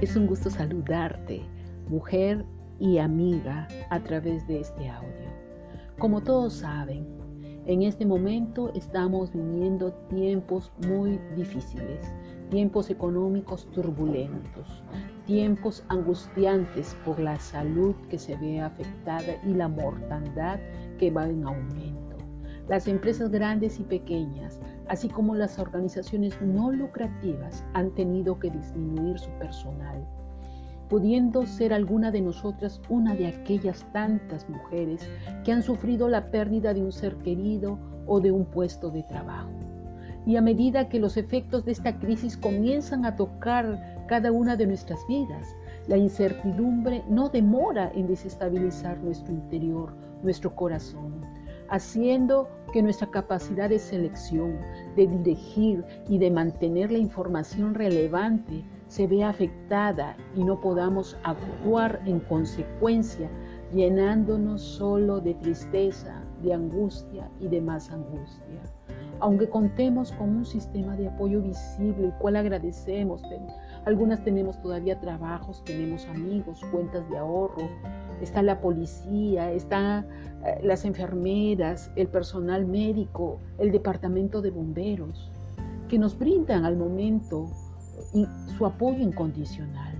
Es un gusto saludarte, mujer y amiga, a través de este audio. Como todos saben, en este momento estamos viviendo tiempos muy difíciles, tiempos económicos turbulentos, tiempos angustiantes por la salud que se ve afectada y la mortandad que va en aumento. Las empresas grandes y pequeñas, así como las organizaciones no lucrativas, han tenido que disminuir su personal pudiendo ser alguna de nosotras una de aquellas tantas mujeres que han sufrido la pérdida de un ser querido o de un puesto de trabajo. Y a medida que los efectos de esta crisis comienzan a tocar cada una de nuestras vidas, la incertidumbre no demora en desestabilizar nuestro interior, nuestro corazón, haciendo que nuestra capacidad de selección, de dirigir y de mantener la información relevante se vea afectada y no podamos actuar en consecuencia, llenándonos solo de tristeza, de angustia y de más angustia. Aunque contemos con un sistema de apoyo visible, el cual agradecemos, algunas tenemos todavía trabajos, tenemos amigos, cuentas de ahorro, está la policía, están eh, las enfermeras, el personal médico, el departamento de bomberos, que nos brindan al momento su apoyo incondicional.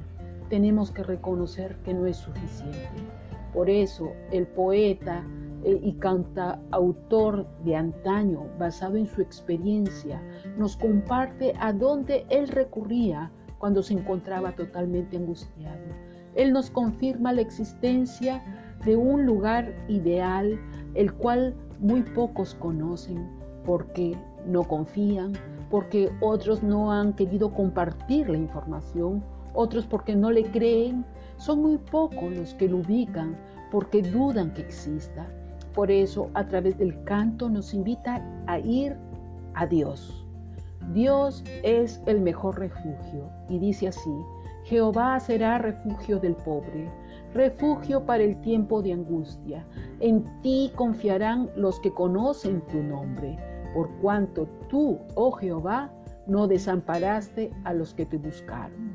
Tenemos que reconocer que no es suficiente. Por eso el poeta eh, y cantautor de antaño, basado en su experiencia, nos comparte a dónde él recurría cuando se encontraba totalmente angustiado. Él nos confirma la existencia de un lugar ideal, el cual muy pocos conocen porque no confían, porque otros no han querido compartir la información, otros porque no le creen. Son muy pocos los que lo ubican porque dudan que exista. Por eso a través del canto nos invita a ir a Dios. Dios es el mejor refugio y dice así, Jehová será refugio del pobre, refugio para el tiempo de angustia. En ti confiarán los que conocen tu nombre por cuanto tú, oh Jehová, no desamparaste a los que te buscaron.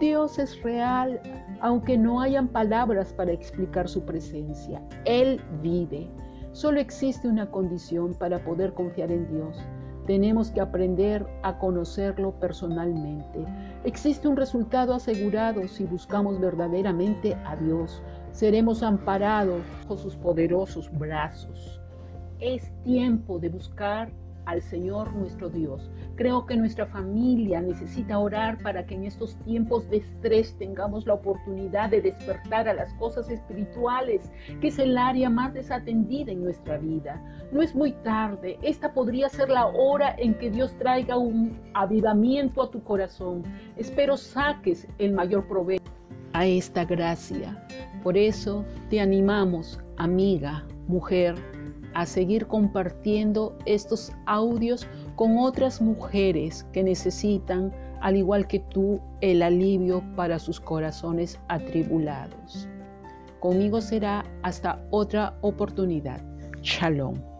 Dios es real, aunque no hayan palabras para explicar su presencia. Él vive. Solo existe una condición para poder confiar en Dios. Tenemos que aprender a conocerlo personalmente. Existe un resultado asegurado si buscamos verdaderamente a Dios. Seremos amparados por sus poderosos brazos. Es tiempo de buscar al Señor nuestro Dios. Creo que nuestra familia necesita orar para que en estos tiempos de estrés tengamos la oportunidad de despertar a las cosas espirituales, que es el área más desatendida en nuestra vida. No es muy tarde, esta podría ser la hora en que Dios traiga un avivamiento a tu corazón. Espero saques el mayor provecho a esta gracia. Por eso te animamos, amiga, mujer, a seguir compartiendo estos audios con otras mujeres que necesitan, al igual que tú, el alivio para sus corazones atribulados. Conmigo será hasta otra oportunidad. Shalom.